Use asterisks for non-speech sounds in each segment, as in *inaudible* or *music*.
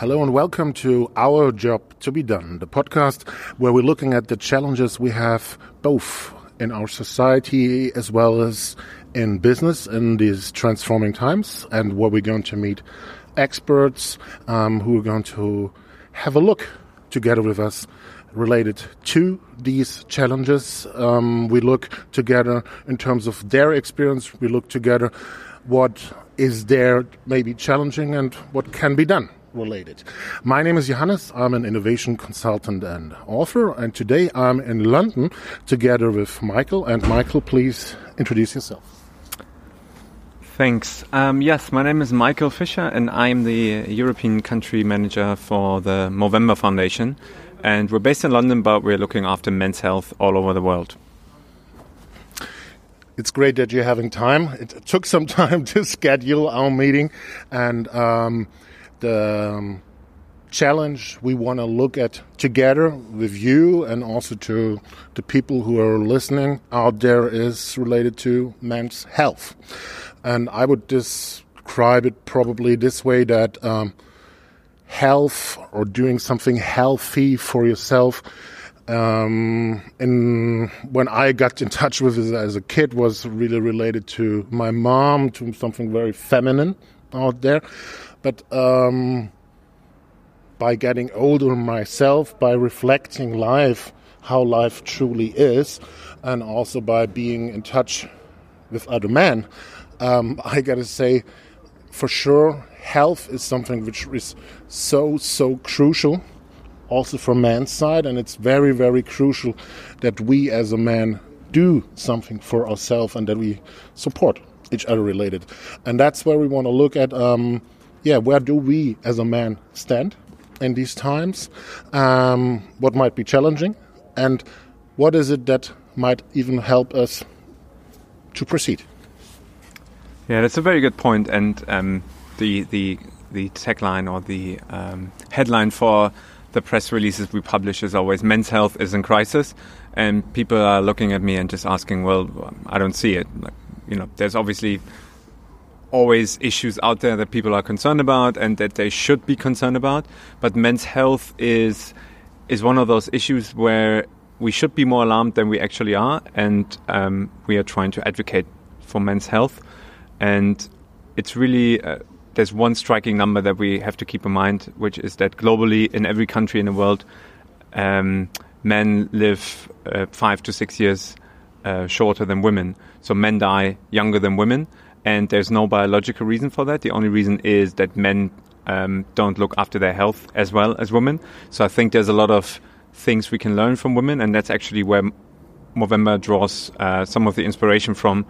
Hello and welcome to Our Job to Be Done, the podcast where we're looking at the challenges we have both in our society as well as in business in these transforming times, and where we're going to meet experts um, who are going to have a look together with us related to these challenges. Um, we look together in terms of their experience. We look together what is there maybe challenging and what can be done related. My name is Johannes. I'm an innovation consultant and author, and today I'm in London together with Michael. And Michael, please introduce yourself. Thanks. Um, yes, my name is Michael Fischer, and I'm the European country manager for the Movember Foundation. And we're based in London, but we're looking after men's health all over the world. It's great that you're having time. It took some *laughs* time to schedule our meeting, and um, the um, challenge we want to look at together with you and also to the people who are listening out there is related to men's health. And I would describe it probably this way that um, health or doing something healthy for yourself. Um, and when I got in touch with it as a kid was really related to my mom, to something very feminine out there. But um, by getting older myself, by reflecting life, how life truly is, and also by being in touch with other men, um, I gotta say, for sure, health is something which is so, so crucial, also from man's side, and it's very, very crucial that we as a man do something for ourselves and that we support each other related. And that's where we want to look at. Um, yeah, where do we as a man stand in these times? Um, what might be challenging? And what is it that might even help us to proceed? Yeah, that's a very good point. And um, the, the, the tagline or the um, headline for the press releases we publish is always men's health is in crisis. And people are looking at me and just asking, well, I don't see it. Like, you know, there's obviously always issues out there that people are concerned about and that they should be concerned about. But men's health is is one of those issues where we should be more alarmed than we actually are, and um, we are trying to advocate for men's health. And it's really uh, there's one striking number that we have to keep in mind, which is that globally, in every country in the world, um, men live uh, five to six years uh, shorter than women. So men die younger than women and there's no biological reason for that. The only reason is that men um, don't look after their health as well as women. So I think there's a lot of things we can learn from women, and that's actually where Movember draws uh, some of the inspiration from.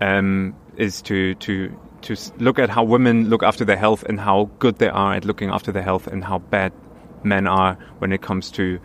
Um, is to to to look at how women look after their health and how good they are at looking after their health and how bad men are when it comes to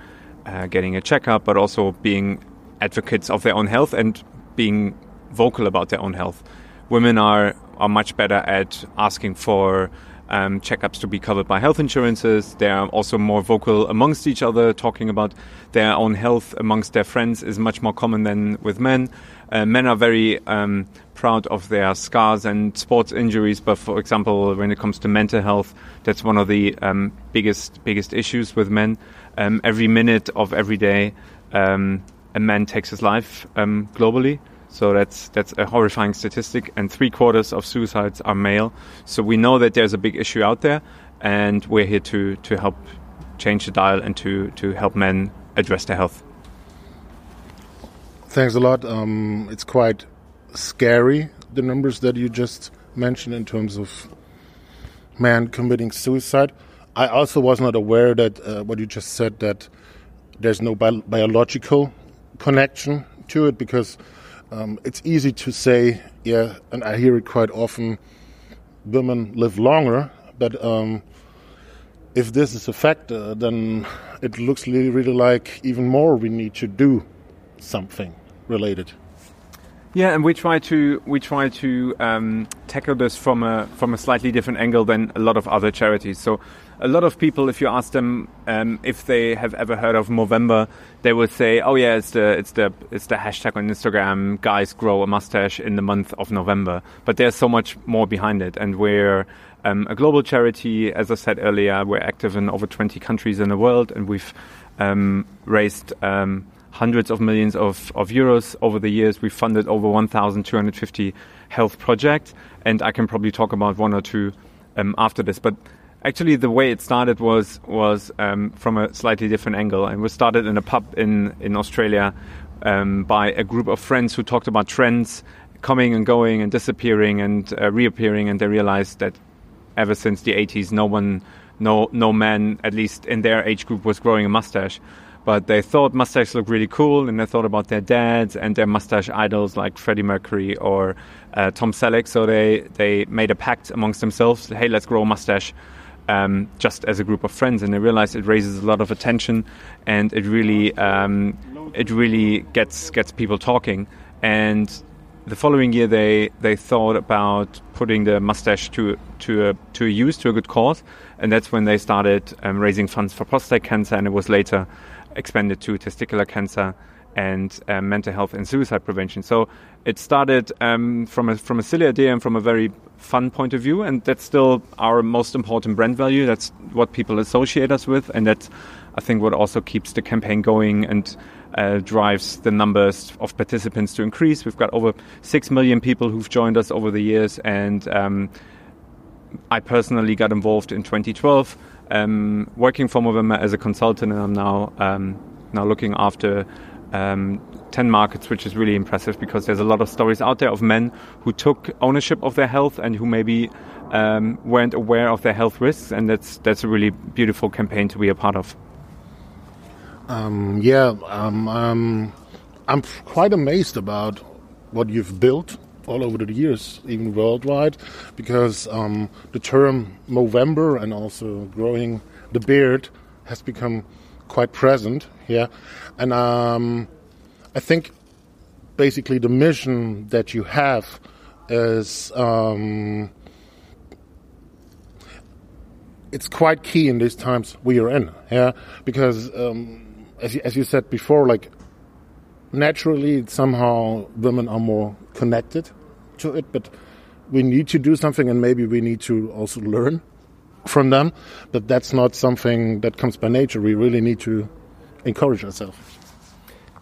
uh, getting a checkup, but also being advocates of their own health and being vocal about their own health women are are much better at asking for um, checkups to be covered by health insurances. They are also more vocal amongst each other, talking about their own health amongst their friends is much more common than with men. Uh, men are very um, proud of their scars and sports injuries, but for example, when it comes to mental health, that's one of the um, biggest biggest issues with men. Um, every minute of every day, um, a man takes his life um, globally. So that's that's a horrifying statistic, and three quarters of suicides are male. So we know that there's a big issue out there, and we're here to to help change the dial and to to help men address their health. Thanks a lot. Um, it's quite scary the numbers that you just mentioned in terms of men committing suicide. I also was not aware that uh, what you just said that there's no bi biological connection to it because um, it's easy to say, yeah, and I hear it quite often women live longer, but um, if this is a factor, then it looks really, really like even more we need to do something related. Yeah, and we try to we try to um, tackle this from a from a slightly different angle than a lot of other charities. So a lot of people, if you ask them um, if they have ever heard of Movember, they would say, "Oh yeah, it's the it's the it's the hashtag on Instagram. Guys grow a mustache in the month of November." But there's so much more behind it, and we're um, a global charity. As I said earlier, we're active in over 20 countries in the world, and we've um, raised um, hundreds of millions of, of euros over the years. We've funded over 1,250 health projects, and I can probably talk about one or two um, after this. But actually, the way it started was was um, from a slightly different angle, It was started in a pub in in Australia um, by a group of friends who talked about trends coming and going and disappearing and uh, reappearing, and they realized that ever since the 80s, no one, no no man, at least in their age group, was growing a mustache but they thought mustaches looked really cool, and they thought about their dads and their mustache idols like Freddie Mercury or uh, Tom Selleck. So they they made a pact amongst themselves. Hey, let's grow a mustache. Um, just as a group of friends, and they realized it raises a lot of attention, and it really um, it really gets gets people talking. And the following year, they they thought about putting the mustache to to a to a use to a good cause, and that's when they started um, raising funds for prostate cancer, and it was later expanded to testicular cancer and uh, mental health and suicide prevention. So it started um, from a from a silly idea and from a very fun point of view, and that's still our most important brand value. That's what people associate us with, and that's I think what also keeps the campaign going and uh, drives the numbers of participants to increase. We've got over six million people who've joined us over the years, and um, I personally got involved in 2012 um, working for Movember as a consultant, and I'm now um, now looking after um, 10 markets, which is really impressive because there's a lot of stories out there of men who took ownership of their health and who maybe um, weren't aware of their health risks, and that's that's a really beautiful campaign to be a part of. Um, yeah, um, I'm quite amazed about what you've built all over the years, even worldwide, because um, the term Movember and also growing the beard has become quite present. Yeah, and um, I think basically the mission that you have is um, it's quite key in these times we are in. Yeah, because um, as you, as you said before, like naturally somehow women are more connected to it, but we need to do something and maybe we need to also learn from them. But that's not something that comes by nature. We really need to encourage ourselves.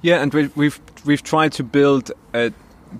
Yeah, and we, we've we've tried to build a,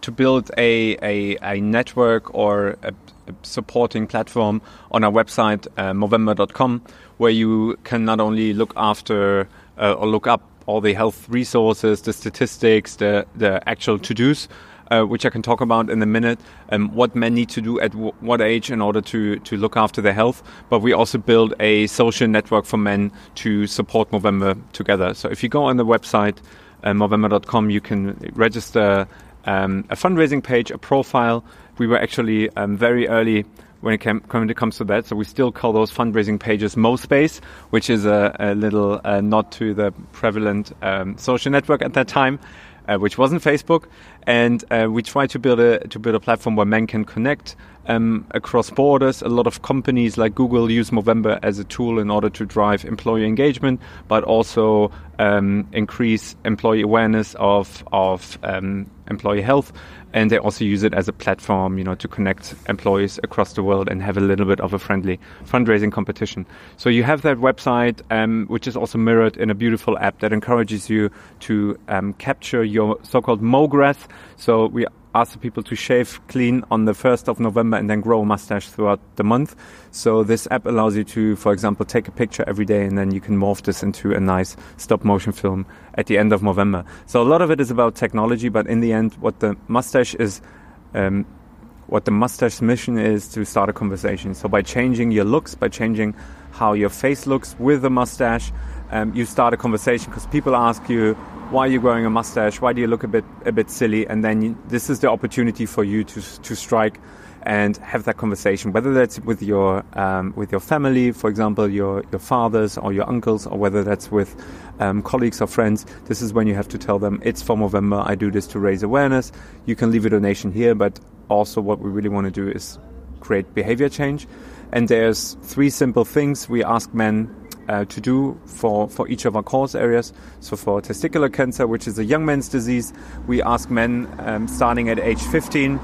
to build a, a, a network or a, a, supporting platform on our website uh, movember.com where you can not only look after uh, or look up all the health resources, the statistics, the the actual to dos uh, which I can talk about in a minute, um, what men need to do at what age in order to, to look after their health. But we also build a social network for men to support Movember together. So if you go on the website, uh, movember.com, you can register um, a fundraising page, a profile. We were actually um, very early when it, came, when it comes to that. So we still call those fundraising pages MoSpace, which is a, a little uh, nod to the prevalent um, social network at that time uh, which wasn't Facebook, and uh, we try to build a to build a platform where men can connect um, across borders. A lot of companies like Google use Movember as a tool in order to drive employee engagement, but also um, increase employee awareness of of um, employee health and they also use it as a platform, you know, to connect employees across the world and have a little bit of a friendly fundraising competition. So you have that website, um, which is also mirrored in a beautiful app that encourages you to um, capture your so-called MoGrath. So we ask the people to shave clean on the 1st of November and then grow a mustache throughout the month. So this app allows you to, for example, take a picture every day and then you can morph this into a nice stop motion film at the end of November. So a lot of it is about technology, but in the end, what the mustache is, um, what the mustache mission is to start a conversation. So by changing your looks, by changing how your face looks with a mustache, um, you start a conversation because people ask you, why are you growing a mustache? Why do you look a bit a bit silly? And then you, this is the opportunity for you to to strike and have that conversation, whether that's with your um, with your family, for example, your your fathers or your uncles, or whether that's with um, colleagues or friends. This is when you have to tell them it's for Movember. I do this to raise awareness. You can leave a donation here, but also what we really want to do is create behavior change. And there's three simple things we ask men uh, to do for, for each of our cause areas. So for testicular cancer, which is a young man's disease, we ask men um, starting at age 15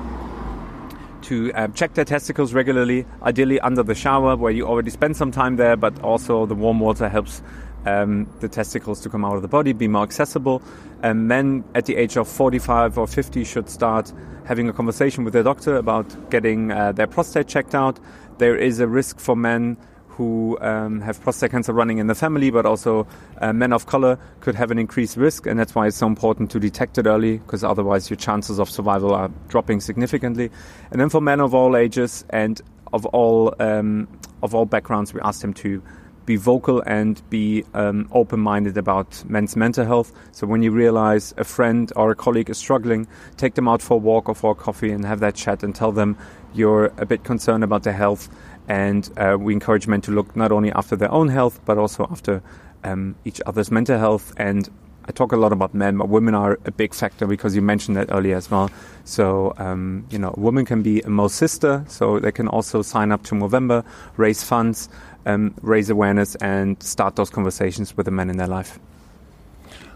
to uh, check their testicles regularly, ideally under the shower where you already spend some time there, but also the warm water helps um, the testicles to come out of the body, be more accessible. And men at the age of 45 or 50 should start having a conversation with their doctor about getting uh, their prostate checked out. There is a risk for men who um, have prostate cancer running in the family, but also uh, men of color could have an increased risk, and that's why it's so important to detect it early, because otherwise your chances of survival are dropping significantly. And then for men of all ages and of all um, of all backgrounds, we ask them to be vocal and be um, open-minded about men's mental health. So when you realize a friend or a colleague is struggling, take them out for a walk or for a coffee and have that chat and tell them you're a bit concerned about their health. And uh, we encourage men to look not only after their own health, but also after um, each other's mental health. And I talk a lot about men, but women are a big factor because you mentioned that earlier as well. So, um, you know, a woman can be a Mo sister, so they can also sign up to Movember, raise funds um, raise awareness and start those conversations with the men in their life.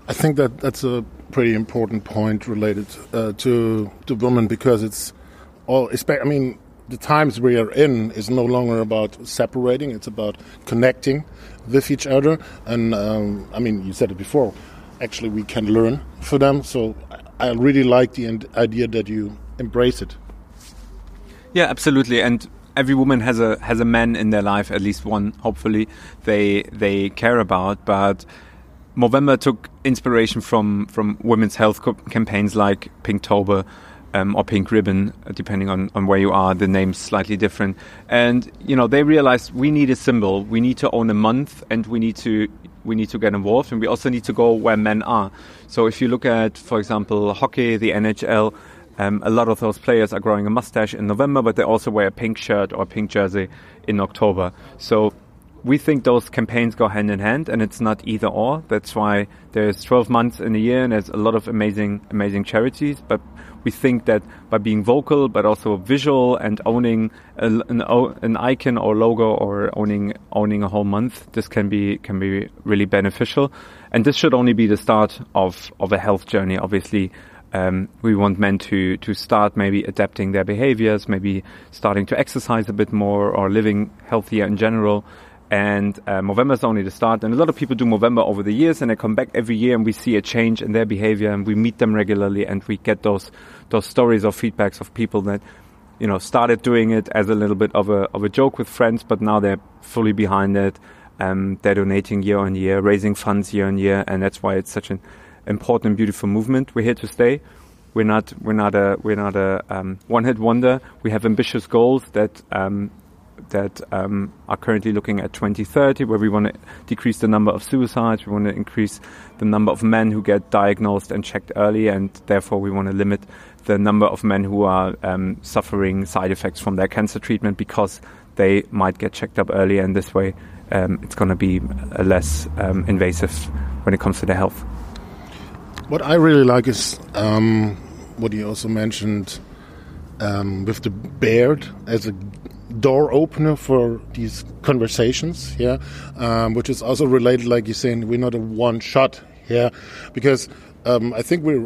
I think that that's a pretty important point related uh, to to women because it's all. I mean, the times we are in is no longer about separating; it's about connecting with each other. And um, I mean, you said it before. Actually, we can learn for them. So I really like the idea that you embrace it. Yeah, absolutely. And every woman has a has a man in their life, at least one, hopefully they they care about. But Movember took inspiration from from women's health campaigns like Pinktober. Um, or pink ribbon, depending on, on where you are, the name's slightly different. And you know, they realized we need a symbol. We need to own a month, and we need to we need to get involved, and we also need to go where men are. So if you look at, for example, hockey, the NHL, um, a lot of those players are growing a mustache in November, but they also wear a pink shirt or a pink jersey in October. So we think those campaigns go hand in hand, and it's not either or. That's why there's 12 months in a year, and there's a lot of amazing, amazing charities. But we think that by being vocal, but also visual, and owning an, an icon or logo, or owning owning a whole month, this can be can be really beneficial. And this should only be the start of of a health journey. Obviously, um, we want men to to start maybe adapting their behaviors, maybe starting to exercise a bit more or living healthier in general. And uh, is only the start. And a lot of people do Movember over the years, and they come back every year, and we see a change in their behavior, and we meet them regularly, and we get those those stories or feedbacks of people that you know started doing it as a little bit of a of a joke with friends, but now they're fully behind it. Um, they're donating year on year, raising funds year on year, and that's why it's such an important, beautiful movement. We're here to stay. We're not we're not a we're not a um, one-hit wonder. We have ambitious goals that um, that um, are currently looking at 2030, where we want to decrease the number of suicides. We want to increase the number of men who get diagnosed and checked early, and therefore we want to limit the number of men who are um, suffering side effects from their cancer treatment because they might get checked up earlier, and this way um, it's going to be less um, invasive when it comes to their health. What I really like is um, what you also mentioned um, with the beard as a door opener for these conversations, yeah, um, which is also related, like you're saying, we're not a one shot, yeah, because um, I think we're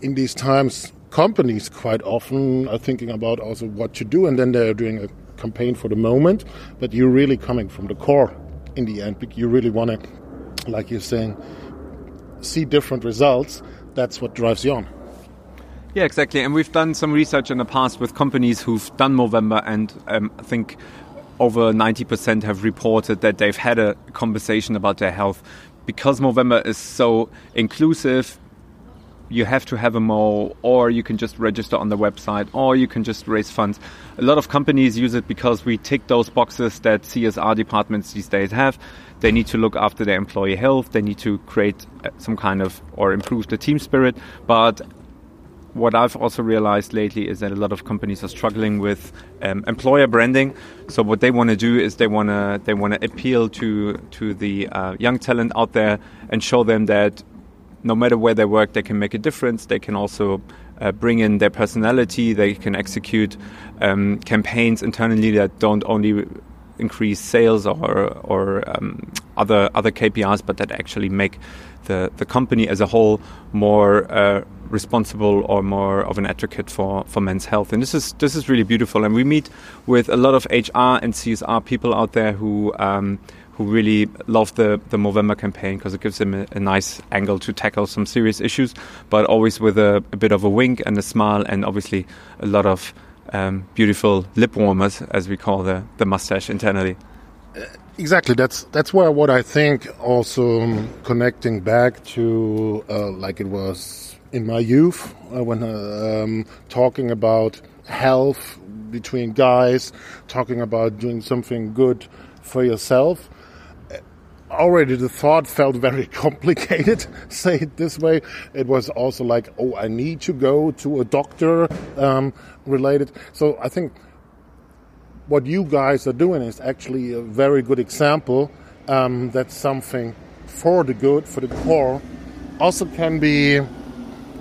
in these times, companies quite often are thinking about also what to do, and then they're doing a campaign for the moment, but you're really coming from the core in the end, you really want to, like you're saying, see different results, that's what drives you on. Yeah, exactly. And we've done some research in the past with companies who've done Movember, and um, I think over 90% have reported that they've had a conversation about their health. Because Movember is so inclusive, you have to have a Mo, or you can just register on the website, or you can just raise funds. A lot of companies use it because we tick those boxes that CSR departments these days have. They need to look after their employee health. They need to create uh, some kind of or improve the team spirit. But what I've also realized lately is that a lot of companies are struggling with um, employer branding. So what they want to do is they want to they want to appeal to to the uh, young talent out there and show them that no matter where they work, they can make a difference. They can also uh, bring in their personality. They can execute um, campaigns internally that don't only increase sales or or um, other other KPIs, but that actually make the the company as a whole more uh, responsible or more of an advocate for, for men's health. And this is this is really beautiful. And we meet with a lot of HR and CSR people out there who um, who really love the the Movember campaign because it gives them a, a, nice angle to tackle some serious issues, but always with a, a bit of a wink and a smile, and obviously a lot of um, beautiful lip warmers, as we call the the mustache internally. Exactly. That's that's where what I think also um, connecting back to uh, like it was in my youth uh, when uh, um, talking about health between guys, talking about doing something good for yourself. Already the thought felt very *laughs* complicated, say it this way. It was also like, oh, I need to go to a doctor um, related. So I think what you guys are doing is actually a very good example um, that something for the good, for the core, also can be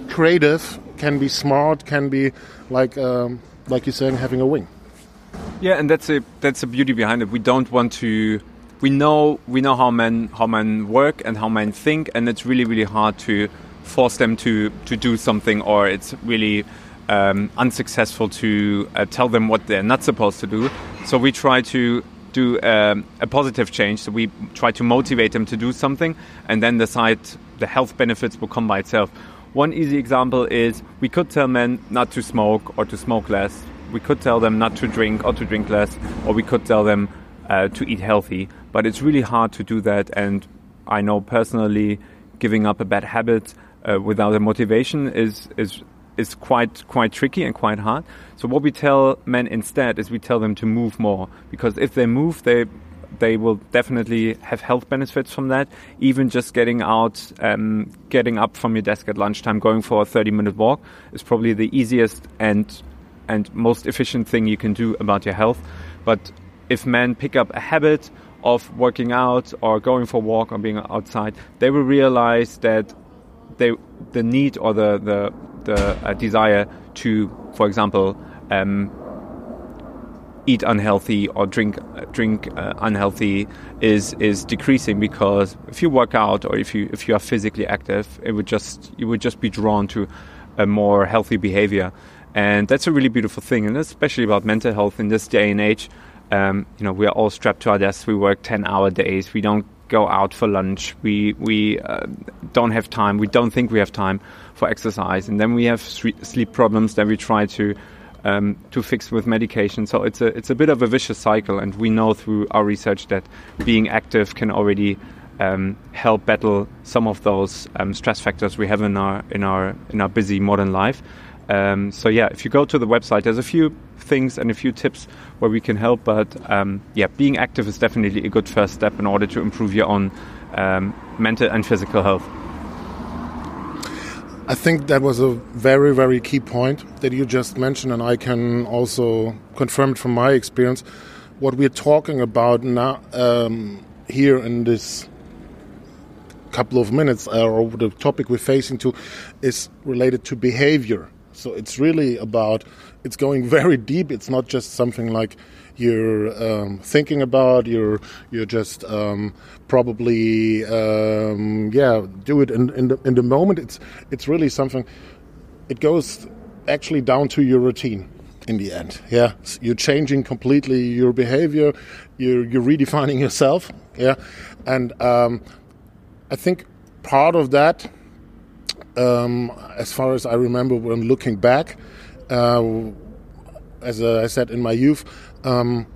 creative, can be smart, can be like um, like you're saying, having a wing. Yeah, and that's a that's a beauty behind it. We don't want to. We know we know how men how men work and how men think, and it's really really hard to force them to to do something, or it's really um, unsuccessful to uh, tell them what they're not supposed to do. So we try to do um, a positive change. So we try to motivate them to do something, and then decide the health benefits will come by itself. One easy example is we could tell men not to smoke or to smoke less. We could tell them not to drink or to drink less, or we could tell them uh, to eat healthy. But it's really hard to do that. And I know personally, giving up a bad habit uh, without a motivation is is is quite quite tricky and quite hard. So what we tell men instead is we tell them to move more because if they move, they they will definitely have health benefits from that. Even just getting out, um, getting up from your desk at lunchtime, going for a 30 minute walk is probably the easiest and and most efficient thing you can do about your health. But if men pick up a habit of working out or going for a walk or being outside, they will realize that they the need or the the the uh, desire to, for example, um, eat unhealthy or drink drink uh, unhealthy is is decreasing because if you work out or if you if you are physically active, it would just you would just be drawn to a more healthy behavior, and that's a really beautiful thing, and especially about mental health in this day and age. Um, you know, we are all strapped to our desks. We work ten hour days. We don't go out for lunch. We we uh, don't have time. We don't think we have time for exercise, and then we have sleep problems. Then we try to um, to fix with medication. So it's a it's a bit of a vicious cycle, and we know through our research that being active can already um, help battle some of those um, stress factors we have in our in our in our busy modern life. Um, so yeah, if you go to the website, there's a few things and a few tips where we can help. But um, yeah, being active is definitely a good first step in order to improve your own um, mental and physical health. I think that was a very, very key point that you just mentioned, and I can also confirm it from my experience. What we're talking about now um, here in this couple of minutes, uh, or the topic we're facing to, is related to behavior. So it's really about it's going very deep. It's not just something like you're um, thinking about. You're you're just um, probably um, yeah do it in, in the in the moment. It's it's really something. It goes actually down to your routine in the end. Yeah, you're changing completely your behavior. You're you're redefining yourself. Yeah, and um, I think part of that, um, as far as I remember, when looking back. Uh, as I said in my youth, um,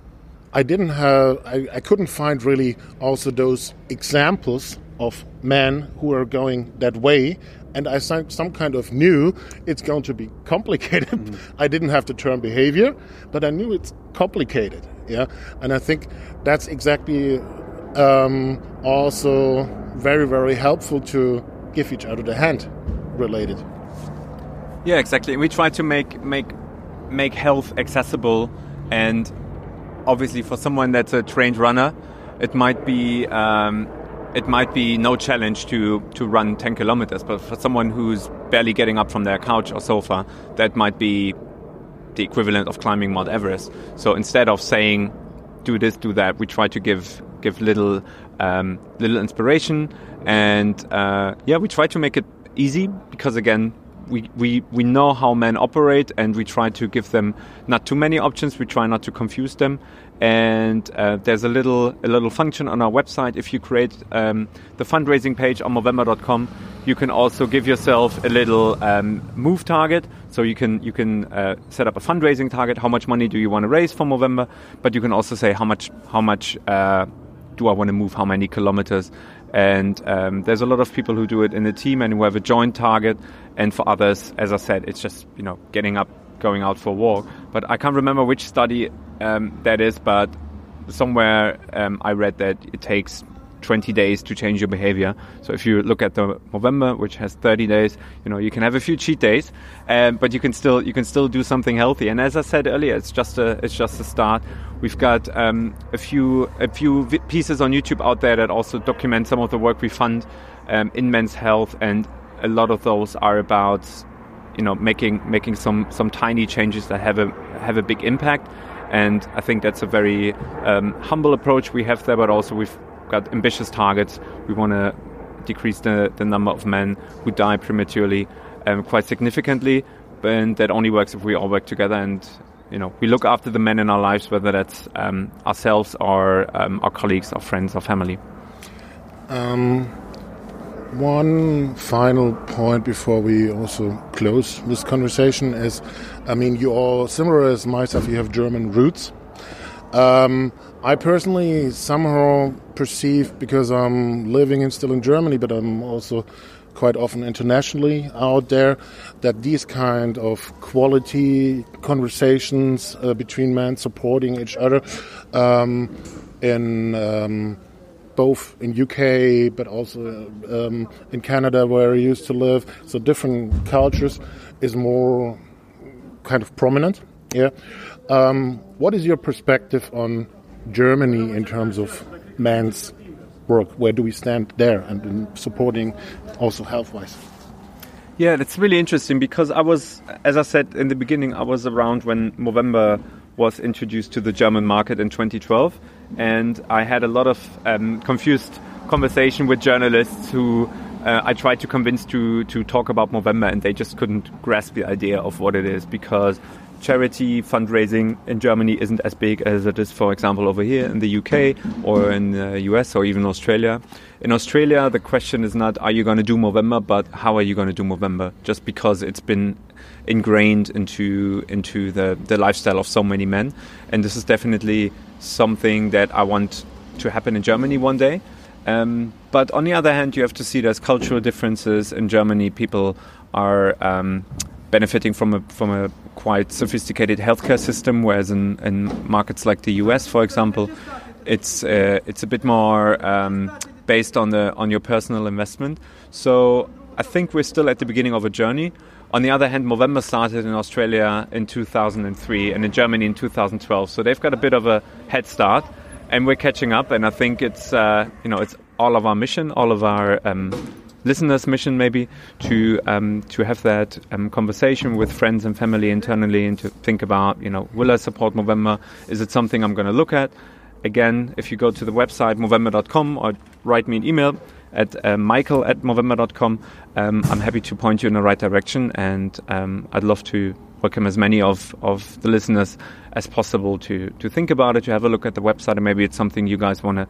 I didn't have, I, I couldn't find really also those examples of men who are going that way and I some kind of knew it's going to be *laughs* complicated. Mm. I didn't have to turn behavior, but I knew it's complicated. Yeah, and I think that's exactly um, also very very helpful to give each other the hand related. Yeah, exactly. We try to make make make health accessible and obviously for someone that's a trained runner, it might be um, it might be no challenge to to run 10 kilometers, but for someone who's barely getting up from their couch or sofa, that might be the equivalent of climbing Mount Everest. So instead of saying do this, do that, we try to give give little um, little inspiration, and uh, yeah, we try to make it easy because again, we, we, we know how men operate and we try to give them not too many options. We try not to confuse them. And uh, there's a little a little function on our website. If you create um, the fundraising page on Movember.com, you can also give yourself a little um, move target. So you can you can uh, set up a fundraising target. How much money do you want to raise for Movember? But you can also say how much how much uh, do I want to move? How many kilometers? And um, there's a lot of people who do it in the team and who have a joint target. And for others, as I said, it's just you know getting up, going out for a walk. But I can't remember which study um, that is, but somewhere um, I read that it takes 20 days to change your behavior. So if you look at the Movember, which has 30 days, you know you can have a few cheat days, um, but you can still you can still do something healthy. And as I said earlier, it's just a it's just a start. We've got um, a few a few pieces on YouTube out there that also document some of the work we fund um, in men's health, and a lot of those are about you know making making some some tiny changes that have a have a big impact. And I think that's a very um, humble approach we have there, but also we've got ambitious targets. We want to decrease the, the number of men who die prematurely um, quite significantly, and that only works if we all work together and you know we look after the men in our lives, whether that's um, ourselves or um, our colleagues, our friends, our family. Um, one final point before we also close this conversation is, I mean, you all similar as myself. You have German roots. Um, I personally somehow perceive because I'm living and still in Germany, but I'm also quite often internationally out there that these kind of quality conversations uh, between men supporting each other um, in um, both in UK but also um, in Canada where I used to live, so different cultures is more kind of prominent. Yeah. Um, what is your perspective on Germany in terms of men's work? Where do we stand there and in supporting also health wise? Yeah, it's really interesting because I was, as I said in the beginning, I was around when Movember was introduced to the German market in 2012, and I had a lot of um, confused conversation with journalists who uh, I tried to convince to to talk about Movember, and they just couldn't grasp the idea of what it is because charity fundraising in Germany isn't as big as it is, for example, over here in the UK or in the US or even Australia. In Australia, the question is not, are you going to do Movember, but how are you going to do Movember? Just because it's been ingrained into into the, the lifestyle of so many men. And this is definitely something that I want to happen in Germany one day. Um, but on the other hand, you have to see there's cultural differences in Germany. People are um, benefiting from a from a quite sophisticated healthcare system, whereas in, in markets like the US, for example, it's uh, it's a bit more um, based on the on your personal investment. So I think we're still at the beginning of a journey. On the other hand, Movember started in Australia in 2003 and in Germany in 2012, so they've got a bit of a head start, and we're catching up. And I think it's uh, you know it's all of our mission, all of our um, listeners' mission maybe to um, to have that um, conversation with friends and family internally and to think about you know will I support Movember? Is it something I'm going to look at? Again, if you go to the website movember.com or write me an email at uh, michael at movember.com, um, I'm happy to point you in the right direction and um, I'd love to welcome as many of, of the listeners as possible to, to think about it, to have a look at the website, and maybe it's something you guys want to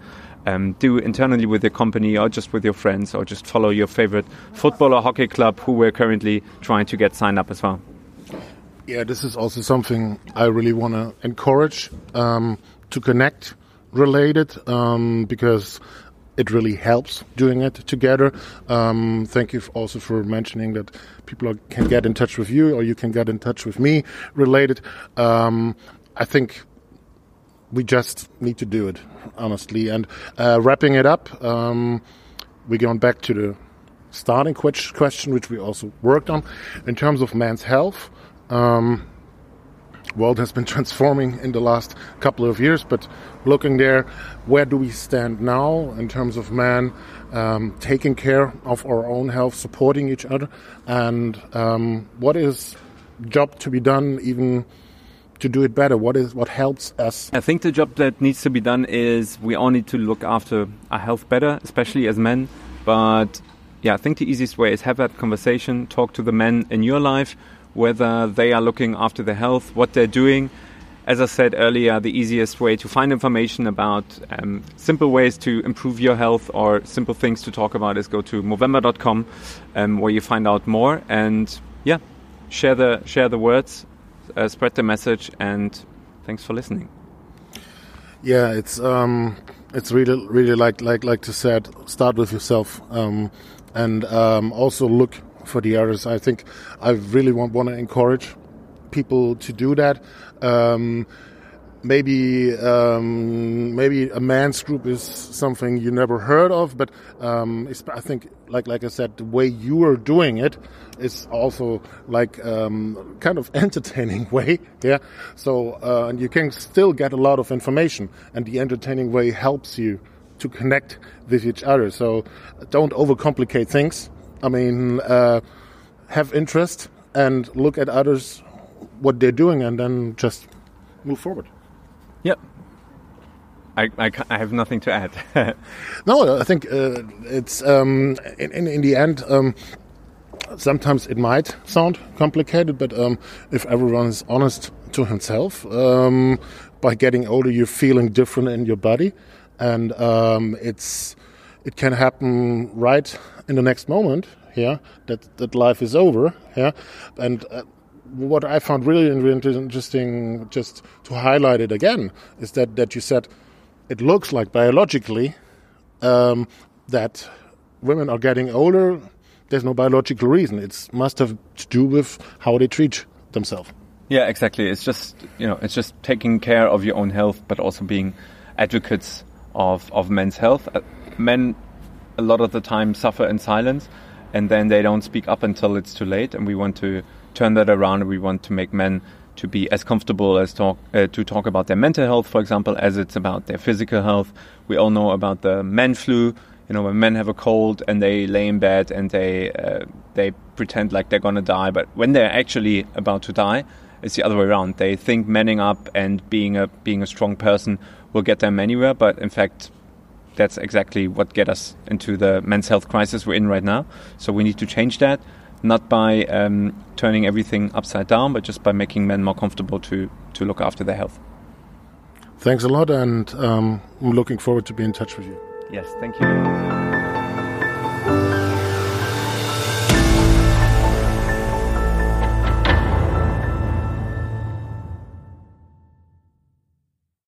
um, do internally with your company or just with your friends or just follow your favorite football or hockey club who we're currently trying to get signed up as well. Yeah, this is also something I really want to encourage um, to connect related um, because it really helps doing it together. Um, thank you also for mentioning that people are, can get in touch with you or you can get in touch with me related. Um, I think we just need to do it, honestly. And uh, wrapping it up, um, we're going back to the starting question, which we also worked on in terms of men's health. Um, world has been *laughs* transforming in the last couple of years. But looking there, where do we stand now in terms of man um, taking care of our own health, supporting each other, and um, what is job to be done even to do it better? What is what helps us? I think the job that needs to be done is we all need to look after our health better, especially as men. But yeah, I think the easiest way is have that conversation, talk to the men in your life, whether they are looking after their health, what they're doing. As I said earlier, the easiest way to find information about um, simple ways to improve your health or simple things to talk about is go to movember.com, um, where you find out more. And yeah, share the share the words, uh, spread the message, and thanks for listening. Yeah, it's um, it's really really like like like to said, start with yourself, um, and um, also look for the others. I think I really want want to encourage people to do that. Um, maybe um, maybe a man's group is something you never heard of, but um, I think, like like I said, the way you are doing it is also like um, kind of *laughs* entertaining way. Yeah, so uh, and you can still get a lot of information, and the entertaining way helps you to connect with each other. So don't overcomplicate things. I mean, uh, have interest and look at others what they're doing, and then just move forward. Yep. I, I, I, have nothing to add. *laughs* no, I think uh, it's um, in, in, in the end. Um, sometimes it might sound complicated, but um, if everyone is honest to himself, um, by getting older, you're feeling different in your body, and um, it's it can happen right in the next moment. Yeah, that that life is over. Yeah, and uh, what I found really, really interesting, just to highlight it again, is that, that you said it looks like biologically um, that women are getting older. There's no biological reason. It must have to do with how they treat themselves. Yeah, exactly. It's just you know, it's just taking care of your own health, but also being advocates of of men's health. Men, a lot of the time, suffer in silence, and then they don't speak up until it's too late. And we want to turn that around. We want to make men to be as comfortable as talk uh, to talk about their mental health, for example, as it's about their physical health. We all know about the men flu. You know, when men have a cold and they lay in bed and they uh, they pretend like they're gonna die, but when they're actually about to die, it's the other way around. They think manning up and being a being a strong person will get them anywhere, but in fact, that's exactly what get us into the men's health crisis we're in right now. So we need to change that not by um, turning everything upside down, but just by making men more comfortable to, to look after their health. Thanks a lot, and um, I'm looking forward to be in touch with you. Yes, thank you.